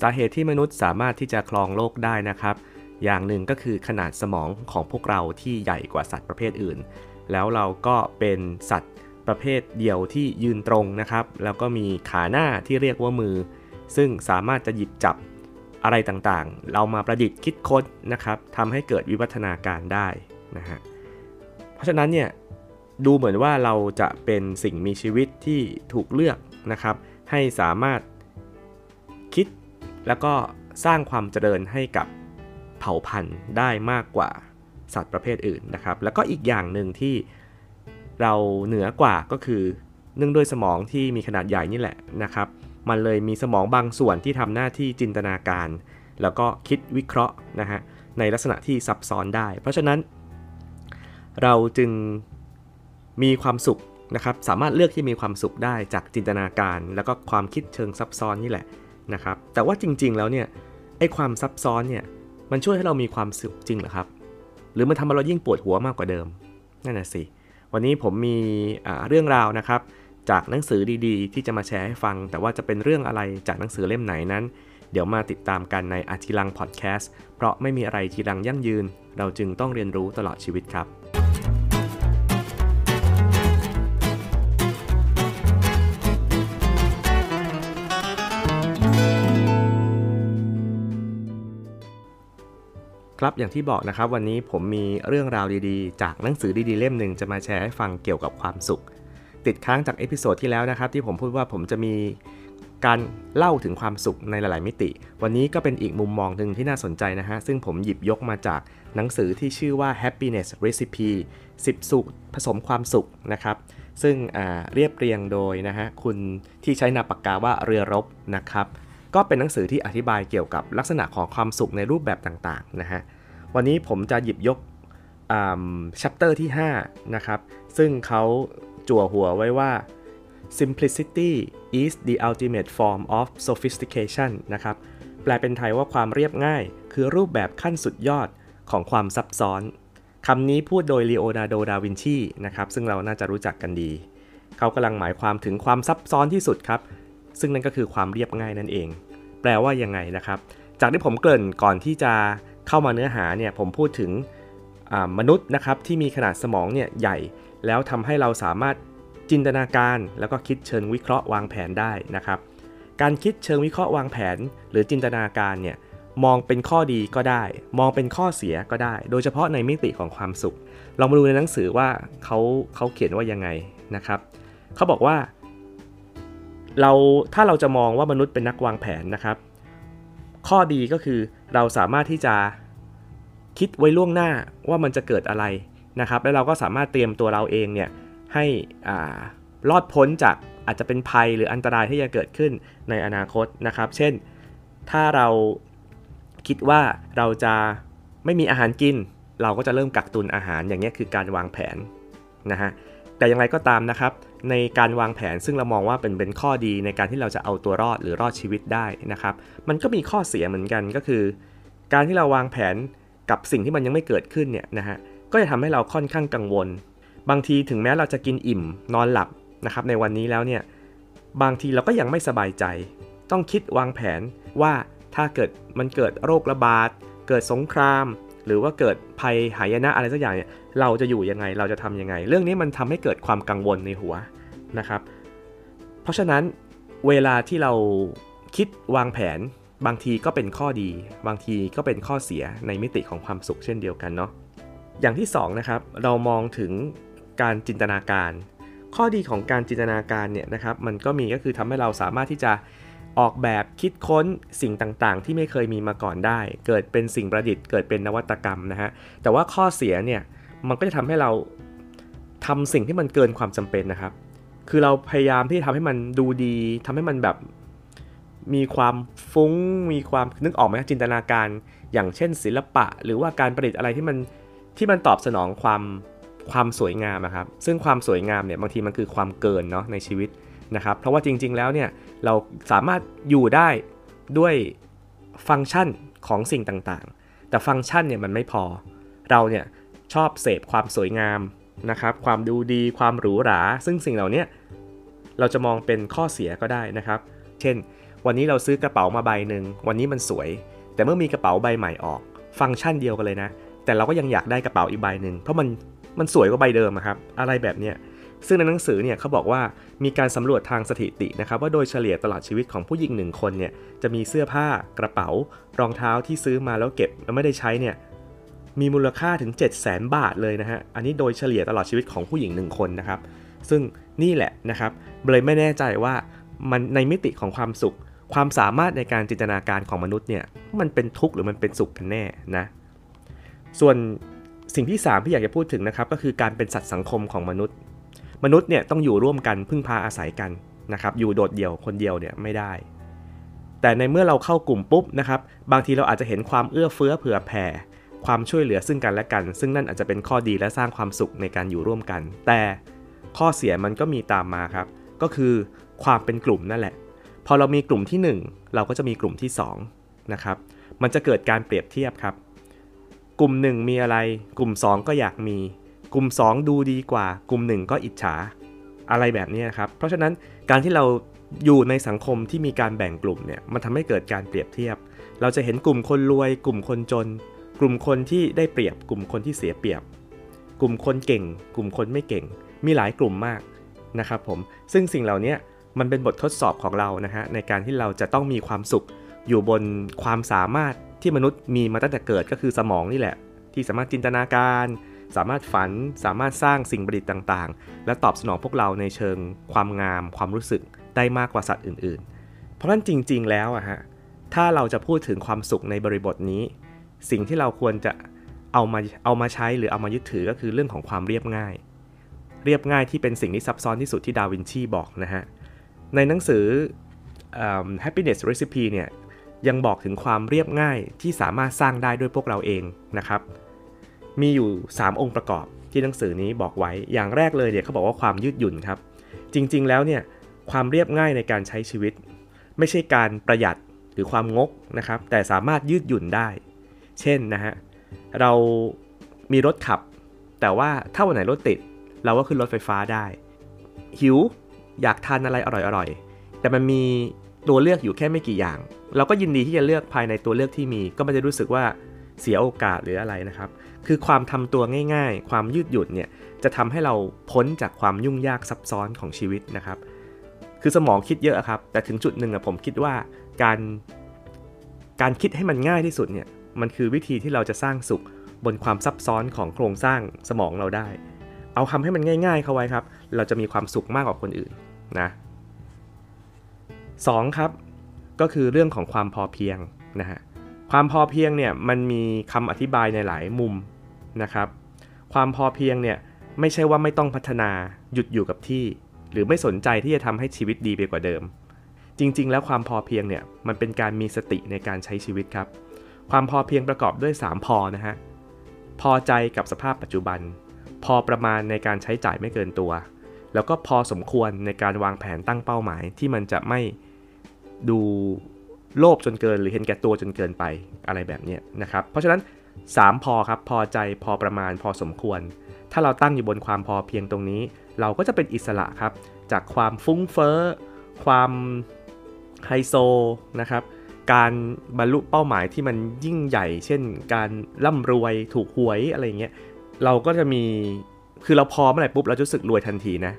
สาเหตุที่มนุษย์สามารถที่จะครองโลกได้นะครับ อย่างหนึ่งก็คือขนาดสมองของพวกเราที่ใหญ่กว่าสัตว์ประเภทอื่น แล้วเราก็เป็นสัตว์ประเภทเดียวที่ยืนตรงนะครับ แล้วก็มีขาหน้าที่เรียกว่ามือ ซึ่งสามารถจะหยิบจับอะไรต่างๆ เรามาประดิษฐ์คิดค้นนะครับทำให้เกิดวิวัฒนาการได้นะฮะ เพราะฉะนั้นเนี่ยดูเหมือนว่าเราจะเป็นสิ่งมีชีวิตที่ถูกเลือกนะครับ ให้สามารถ แล้วก็สร้างความเจริญให้กับเผ่าพันธุ์ได้มากกว่าสัตว์ประเภทอื่นนะครับ แล้วก็อีกอย่างหนึ่งที่เราเหนือกว่าก็คือเนื่องด้วยสมองที่มีขนาดใหญ่นี่แหละนะครับ มันเลยมีสมองบางส่วนที่ทำหน้าที่จินตนาการ แล้วก็คิดวิเคราะห์นะฮะในลักษณะที่ซับซ้อนได้ เพราะฉะนั้น เราจึงมีความสุขนะครับ สามารถเลือกที่มีความสุขได้จากจินตนาการ แล้วก็ความคิดเชิงซับซ้อนนี่แหละ นะครับ แต่ว่าจริง ๆ แล้วเนี่ยไอ้ความซับซ้อนเนี่ยมันช่วยให้เรามีความสุขจริงเหรอครับ หรือมันทำให้เรายิ่งปวดหัวมากกว่าเดิมนั่นน่ะสิวันนี้ผมมีเรื่องราวนะครับ จากหนังสือดีๆ ที่จะมาแชร์ให้ฟัง แต่ว่าจะเป็นเรื่องอะไรจากหนังสือเล่มไหนนั้น เดี๋ยวมาติดตามกันในอาทิลังพอดแคสต์เพราะไม่มีอะไรจีรังยั่งยืน เราจึงต้องเรียนรู้ตลอดชีวิตครับ ครับอย่างที่บอกนะครับวันนี้ผมมีเรื่องราวดีๆ จากหนังสือดีๆ เล่มหนึ่งจะมาแชร์ให้ฟังเกี่ยวกับความสุข ติดค้างจาก episode ที่แล้วนะครับที่ผมพูดว่าผมจะมีการเล่าถึงความสุขในหลาย ๆ มิติ วันนี้ก็เป็นอีกมุมมองหนึ่งที่น่าสนใจนะฮะซึ่งผมหยิบยกมาจากหนังสือที่ชื่อว่า happiness recipe 10 สูตรผสมความสุขนะครับซึ่งเรียบเรียงโดยนะฮะคุณที่ใช้นามปากกาว่าเรือรบนะครับ ก็เป็นหนังสือที่อธิบายเกี่ยวกับลักษณะของความสุขในรูปแบบต่างๆนะฮะวันนี้ผมจะหยิบยกชัปเตอร์ที่5นะครับซึ่งเขาจั่วหัวไว้ว่า simplicity is the ultimate form of sophistication นะครับแปลเป็นไทยว่าความเรียบง่าย คือรูปแบบขั้นสุดยอดของความซับซ้อนคำนี้พูดโดยลีโอนาร์โด ดาวินชีนะครับซึ่งเราน่าจะรู้จักกันดี เขากำลังหมายความถึงความซับซ้อนที่สุดครับ ซึ่งนั่นก็คือความเรียบง่ายนั่นเอง ลว่ายังไงนะครับ จากที่ผมเกริ่นก่อนที่จะเข้ามาเนื้อหาเนี่ยผมพูดถึงมนุษย์นะครับที่มีขนาดสมองเนี่ยใหญ่ แล้วทำให้เราสามารถจินตนาการแล้วก็คิดเชิงวิเคราะห์วางแผนได้นะครับ การคิดเชิงวิเคราะห์วางแผน หรือจินตนาการเนี่ยมองเป็นข้อดีก็ได้ มองเป็นข้อเสียก็ได้ โดยเฉพาะในมิติของความสุข ลองมาดูในหนังสือว่าเขาเขาเขียนว่ายังไงนะครับเขาบอกว่า เราถ้าเราจะมองว่ามนุษย์เป็นนักวางแผนนะครับ ข้อดีก็คือเราสามารถที่จะคิดไว้ล่วงหน้าว่ามันจะเกิดอะไรนะครับ แล้วเราก็สามารถเตรียมตัวเราเองเนี่ยให้รอดพ้นจากอาจจะเป็นภัยหรืออันตรายที่จะเกิดขึ้นในอนาคตนะครับ เช่น ถ้าเราคิดว่าเราจะไม่มีอาหารกิน เราก็จะเริ่มกักตุนอาหารอย่างนี้คือการวางแผนนะฮะ แต่อย่างไรก็ตามนะครับ ในการวางแผนซึ่งเรามองว่าเป็นเป็นข้อดีในการที่เราจะเอาตัวรอดหรือรอดชีวิตได้นะครับ มันก็มีข้อเสียเหมือนกันก็คือ การที่เราวางแผนกับสิ่งที่มันยังไม่เกิดขึ้นเนี่ยนะฮะก็จะทำให้เราค่อนข้างกังวล บางทีถึงแม้เราจะกินอิ่มนอนหลับนะครับในวันนี้แล้วเนี่ยบางทีเราก็ยังไม่สบายใจ ต้องคิดวางแผนว่าถ้าเกิดมันเกิดโรคระบาด เกิดสงคราม หรือว่าเกิดภัยหายนะอะไรสักอย่างเนี่ยเราจะอยู่ยังไงเราจะทํำยังไง เรื่องนี้มันทำให้เกิดความกังวลในหัวนะครับ เพราะฉะนั้นเวลาที่เราคิดวางแผนบางทีก็เป็นข้อดี บางทีก็เป็นข้อเสียในมิติของความสุขเช่นเดียวกันเนาะอย่างที่2นะครับเรามองถึงการจินตนาการ ข้อดีของการจินตนาการเนี่ยนะครับมันก็มีก็คือทำให้เราสามารถที่จะ ออกแบบคิดค้นสิ่งต่างๆ ที่ไม่เคยมีมาก่อนได้ เกิดเป็นสิ่งประดิษฐ์เกิดเป็นนวัตกรรมนะฮะแต่ว่าข้อเสียเนี่ยมันก็จะทำให้เราทำสิ่งที่มันเกินความจำเป็นนะครับ คือเราพยายามที่ทำให้มันดูดีทำให้มันแบบมีความฟุ้ง มีความนึกออกไหมจินตนาการ อย่างเช่น ศิลปะ หรือว่าการประดิษฐ์อะไรที่มันที่มันตอบสนองความความสวยงามนะครับ ซึ่งความสวยงามเนี่ยบางทีมันคือความเกินเนาะในชีวิตนะครับ เพราะว่าจริง ๆ แล้วเนี่ย เราสามารถอยู่ได้ด้วยฟังก์ชันของสิ่งต่างๆ แต่ฟังก์ชันเนี่ยมันไม่พอ เราเนี่ยชอบเสพความสวยงามนะครับ ความดูดี ความหรูหรา ซึ่งสิ่งเหล่านี้เราจะมองเป็นข้อเสียก็ได้นะครับ เช่น วันนี้เราซื้อกระเป๋ามาใบหนึ่ง วันนี้มันสวย แต่เมื่อมีกระเป๋าใบใหม่ออก ฟังก์ชันเดียวกันเลยนะ แต่เราก็ยังอยากได้กระเป๋าอีกใบหนึ่ง เพราะมันมันสวยกว่าใบเดิมครับ อะไรแบบเนี้ย ซึ่งในหนังสือเนี่ยเขาบอกว่ามีการสำรวจทางสถิตินะครับว่าโดยเฉลี่ยตลอดชีวิตของผู้หญิงหนึ่งคนเนี่ยจะมีเสื้อผ้ากระเป๋ารองเท้าที่ซื้อมาแล้วเก็บแล้วไม่ได้ใช้เนี่ยมีมูลค่าถึง 7 0 0 0 0 0บาทเลยนะฮะ อันนี้โดยเฉลี่ยตลอดชีวิตของผู้หญิงหนึ่งคนนะครับ ซึ่งนี่แหละนะครับเลยไม่แน่ใจว่ามันในมิติของความสุข ความสามารถในการจินตนาการของมนุษย์เนี่ยมันเป็นทุกข์หรือมันเป็นสุขกันแน่นะ ส่วนสิ่งที่ 3 ที่อยากจะพูดถึงนะครับก็คือการเป็นสัตว์สังคมของมนุษย์ มนุษย์เนี่ยต้องอยู่ร่วมกันพึ่งพาอาศัยกันนะครับอยู่โดดเดี่ยวคนเดียวเนี่ยไม่ได้ แต่ในเมื่อเราเข้ากลุ่มปุ๊บนะครับบางทีเราอาจจะเห็นความเอื้อเฟื้อเผื่อแผ่ความช่วยเหลือซึ่งกันและกัน ซึ่งนั่นอาจจะเป็นข้อดีและสร้างความสุขในการอยู่ร่วมกัน แต่ข้อเสียมันก็มีตามมาครับ ก็คือความเป็นกลุ่มนั่นแหละ พอเรามีกลุ่มที่ 1 เราก็จะมีกลุ่มที่2นะครับมันจะเกิดการเปรียบเทียบครับ กลุ่ม 1 มีอะไร กลุ่ม 2 ก็อยากมี กลุ่ม 2 ดูดีกว่า กลุ่ม 1 ก็อิจฉาอะไรแบบนี้ครับ เพราะฉะนั้นการที่เราอยู่ในสังคมที่มีการแบ่งกลุ่มเนี่ยมันทำให้เกิดการเปรียบเทียบ เราจะเห็นกลุ่มคนรวย กลุ่มคนจน กลุ่มคนที่ได้เปรียบ กลุ่มคนที่เสียเปรียบ กลุ่มคนเก่ง กลุ่มคนไม่เก่ง มีหลายกลุ่มมากนะครับผมซึ่งสิ่งเหล่านี้มันเป็นบททดสอบของเรานะฮะในการที่เราจะต้องมีความสุขอยู่บนความสามารถที่มนุษย์มีมาตั้งแต่เกิดก็คือสมองนี่แหละ ที่สามารถจินตนาการ สามารถฝันสามารถสร้างสิ่งประดิษฐ์ต่างๆ และตอบสนองพวกเราในเชิงความงามความรู้สึกได้มากกว่าสัตว์อื่น ๆ เพราะฉะนั้นจริง ๆ แล้วอะฮะถ้าเราจะพูดถึงความสุขในบริบทนี้ สิ่งที่เราควรจะเอามาเอามาใช้หรือเอามายึดถือก็คือเรื่องของความเรียบง่าย เรียบง่ายที่เป็นสิ่งที่ซับซ้อนที่สุดที่ดาวินชีบอกนะฮะในหนังสือ happiness recipe เนี่ยยังบอกถึงความเรียบง่ายที่สามารถสร้างได้ด้วยพวกเราเองนะครับ มีอยู่ 3 องค์ประกอบที่หนังสือนี้บอกไว้ อย่างแรกเลยเนี่ยเขาบอกว่าความยืดหยุ่นครับ จริงๆแล้วเนี่ยความเรียบง่ายในการใช้ชีวิต ไม่ใช่การประหยัดหรือความงกนะครับ แต่สามารถยืดหยุ่นได้ เช่นนะฮะเรามีรถขับ แต่ว่าถ้าวันไหนรถติด เราก็ขึ้นรถไฟฟ้าได้ หิวอยากทานอะไรอร่อยๆ แต่มันมีตัวเลือกอยู่แค่ไม่กี่อย่าง เราก็ยินดีที่จะเลือกภายในตัวเลือกที่มี ก็ไม่ได้รู้สึกว่า เสียโอกาสหรืออะไรนะครับ คือความทำตัวง่าย ๆ ความยืดหยุ่นเนี่ยจะทำให้เราพ้นจากความยุ่งยากซับซ้อนของชีวิตนะครับ คือสมองคิดเยอะครับ แต่ถึงจุดหนึ่งอะผมคิดว่าการการคิดให้มันง่ายที่สุดเนี่ยมันคือวิธีที่เราจะสร้างสุขบนความซับซ้อนของโครงสร้างสมองเราได้ เอาคำให้มันง่าย ๆ เข้าไว้ครับ เราจะมีความสุขมากกว่าคนอื่นนะ2ครับ ก็คือเรื่องของความพอเพียงนะฮะ ความพอเพียงเนี่ยมันมีคำอธิบายในหลายมุมนะครับ ความพอเพียงเนี่ยไม่ใช่ว่าไม่ต้องพัฒนาหยุดอยู่กับที่ หรือไม่สนใจที่จะทำให้ชีวิตดีไปกว่าเดิม จริง ๆ แล้วความพอเพียงเนี่ยมันเป็นการมีสติในการใช้ชีวิตครับ ความพอเพียงประกอบด้วย 3 พอนะฮะพอใจกับสภาพปัจจุบัน พอประมาณในการใช้จ่ายไม่เกินตัว แล้วก็พอสมควรในการวางแผนตั้งเป้าหมายที่มันจะไม่ดู โลภจนเกินหรือเห็นแก่ตัวจนเกินไปอะไรแบบนี้นะครับ เพราะฉะนั้น 3 พอครับพอใจพอประมาณพอสมควร ถ้าเราตั้งอยู่บนความพอเพียงตรงนี้ เราก็จะเป็นอิสระครับ จากความฟุ้งเฟ้อ ความไฮโซนะครับ การบรรลุเป้าหมายที่มันยิ่งใหญ่ เช่น การร่ำรวยถูกหวยอะไรเงี้ยเราก็จะมีคือเราพอเมื่อไหร่ปุ๊บเราจะรู้สึกรวยทันทีนะ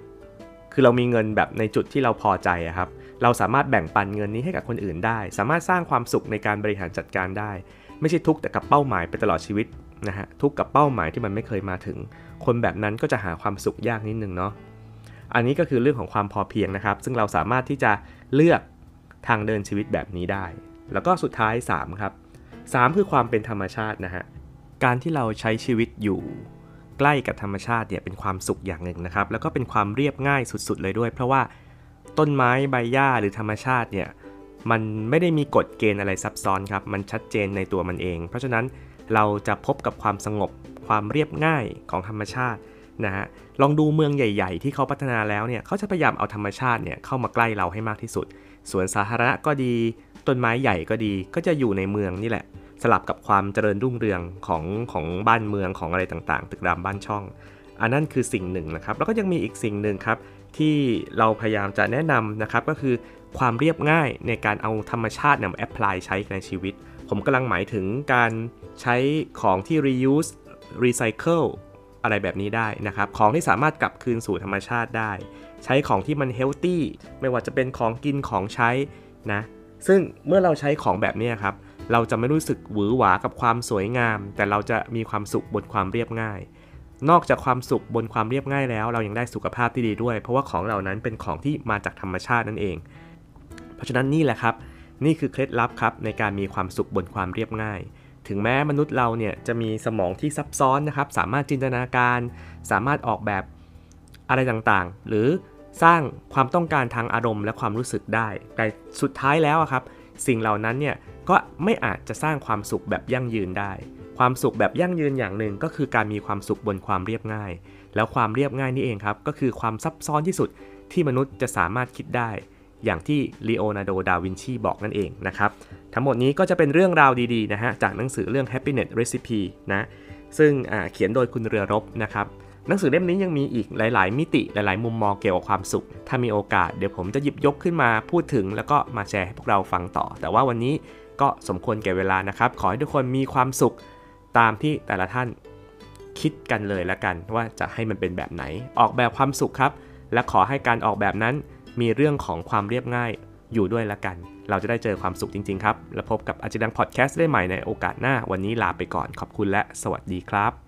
คือเรามีเงินแบบในจุดที่เราพอใจครับ เราสามารถแบ่งปันเงินนี้ให้กับคนอื่นได้ สามารถสร้างความสุขในการบริหารจัดการได้ ไม่ใช่ทุกแต่กับเป้าหมายไปตลอดชีวิตนะฮะทุกกับเป้าหมายที่มันไม่เคยมาถึง คนแบบนั้นก็จะหาความสุขยากนิดนึงเนาะอันนี้ก็คือเรื่องของความพอเพียงนะครับ ซึ่งเราสามารถที่จะเลือกทางเดินชีวิตแบบนี้ได้ แล้วก็สุดท้าย 3 ครับ 3 คือความเป็นธรรมชาตินะฮะการที่เราใช้ชีวิตอยู่ใกล้กับธรรมชาติเนี่ยเป็นความสุขอย่างหนึ่งนะครับ แล้วก็เป็นความเรียบง่ายสุดๆ เลยด้วย เพราะว่า ต้นไม้ใบหญ้าหรือธรรมชาติเนี่ยมันไม่ได้มีกฎเกณฑ์อะไรซับซ้อนครับ มันชัดเจนในตัวมันเอง เพราะฉะนั้นเราจะพบกับความสงบความเรียบง่ายของธรรมชาตินะฮะลองดูเมืองใหญ่ ๆ ที่เขาพัฒนาแล้วเนี่ยเขาจะพยายามเอาธรรมชาติเนี่ยเข้ามาใกล้เราให้มากที่สุดสวนสาธารณะก็ดี ต้นไม้ใหญ่ก็ดี ก็จะอยู่ในเมืองนี่แหละ สลับกับความเจริญรุ่งเรืองของของบ้านเมืองของอะไรต่างๆ ตึกรามบ้านช่อง อันนั้นคือสิ่งหนึ่งนะครับ แล้วก็ยังมีอีกสิ่งหนึ่งครับ ที่เราพยายามจะแนะนำนะครับก็คือความเรียบง่ายในการเอาธรรมชาตินำแอพพลายใช้ในชีวิต ผมกำลังหมายถึงการใช้ของที่ reuse recycle อะไรแบบนี้ได้นะครับ ของที่สามารถกลับคืนสู่ธรรมชาติได้ ใช้ของที่มัน healthy ไม่ว่าจะเป็นของกินของใช้นะ ซึ่งเมื่อเราใช้ของแบบนี้ครับ เราจะไม่รู้สึกหวือหวากับความสวยงาม แต่เราจะมีความสุขบนความเรียบง่าย นอกจากความสุขบนความเรียบง่ายแล้ว เรายังได้สุขภาพที่ดีด้วย เพราะว่าของเหล่านั้นเป็นของที่มาจากธรรมชาตินั่นเอง เพราะฉะนั้นนี่แหละครับ นี่คือเคล็ดลับครับในการมีความสุขบนความเรียบง่าย ถึงแม้มนุษย์เราเนี่ยจะมีสมองที่ซับซ้อนนะครับ สามารถจินตนาการ สามารถออกแบบอะไรต่างๆ หรือสร้างความต้องการทางอารมณ์และความรู้สึกได้ แต่สุดท้ายแล้วครับ สิ่งเหล่านั้นเนี่ยก็ไม่อาจจะสร้างความสุขแบบยั่งยืนได้ ความสุขแบบยั่งยืนอย่างหนึ่งก็คือการมีความสุขบนความเรียบง่าย แล้วความเรียบง่ายนี่เองครับ ก็คือความซับซ้อนที่สุดที่มนุษย์จะสามารถคิดได้ อย่างที่ลีโอนาร์โด ดาวินชีบอกนั่นเองนะครับ ทั้งหมดนี้ก็จะเป็นเรื่องราวดีๆนะฮะจากหนังสือเรื่อง Happiness Recipe นะซึ่งเขียนโดยคุณเรือรบนะครับหนังสือเล่มนี้ยังมีอีกหลาย ๆ มิติหลาย ๆ มุมมองเกี่ยวกับความสุข ถ้ามีโอกาสเดี๋ยวผมจะหยิบยกขึ้นมาพูดถึง แล้วก็มาแชร์ให้พวกเราฟังต่อ แต่ว่าวันนี้ก็สมควรแก่เวลานะครับ ขอให้ทุกคนมีความสุข ตามที่แต่ละท่านคิดกันเลยละกันว่าจะให้มันเป็นแบบไหน ออกแบบความสุขครับ และขอให้การออกแบบนั้นมีเรื่องของความเรียบง่ายอยู่ด้วยละกัน เราจะได้เจอความสุขจริง ๆ ครับ แล้วพบกับอาจารย์พอดแคสต์ได้ใหม่ในโอกาสหน้า วันนี้ลาไปก่อนขอบคุณและสวัสดีครับ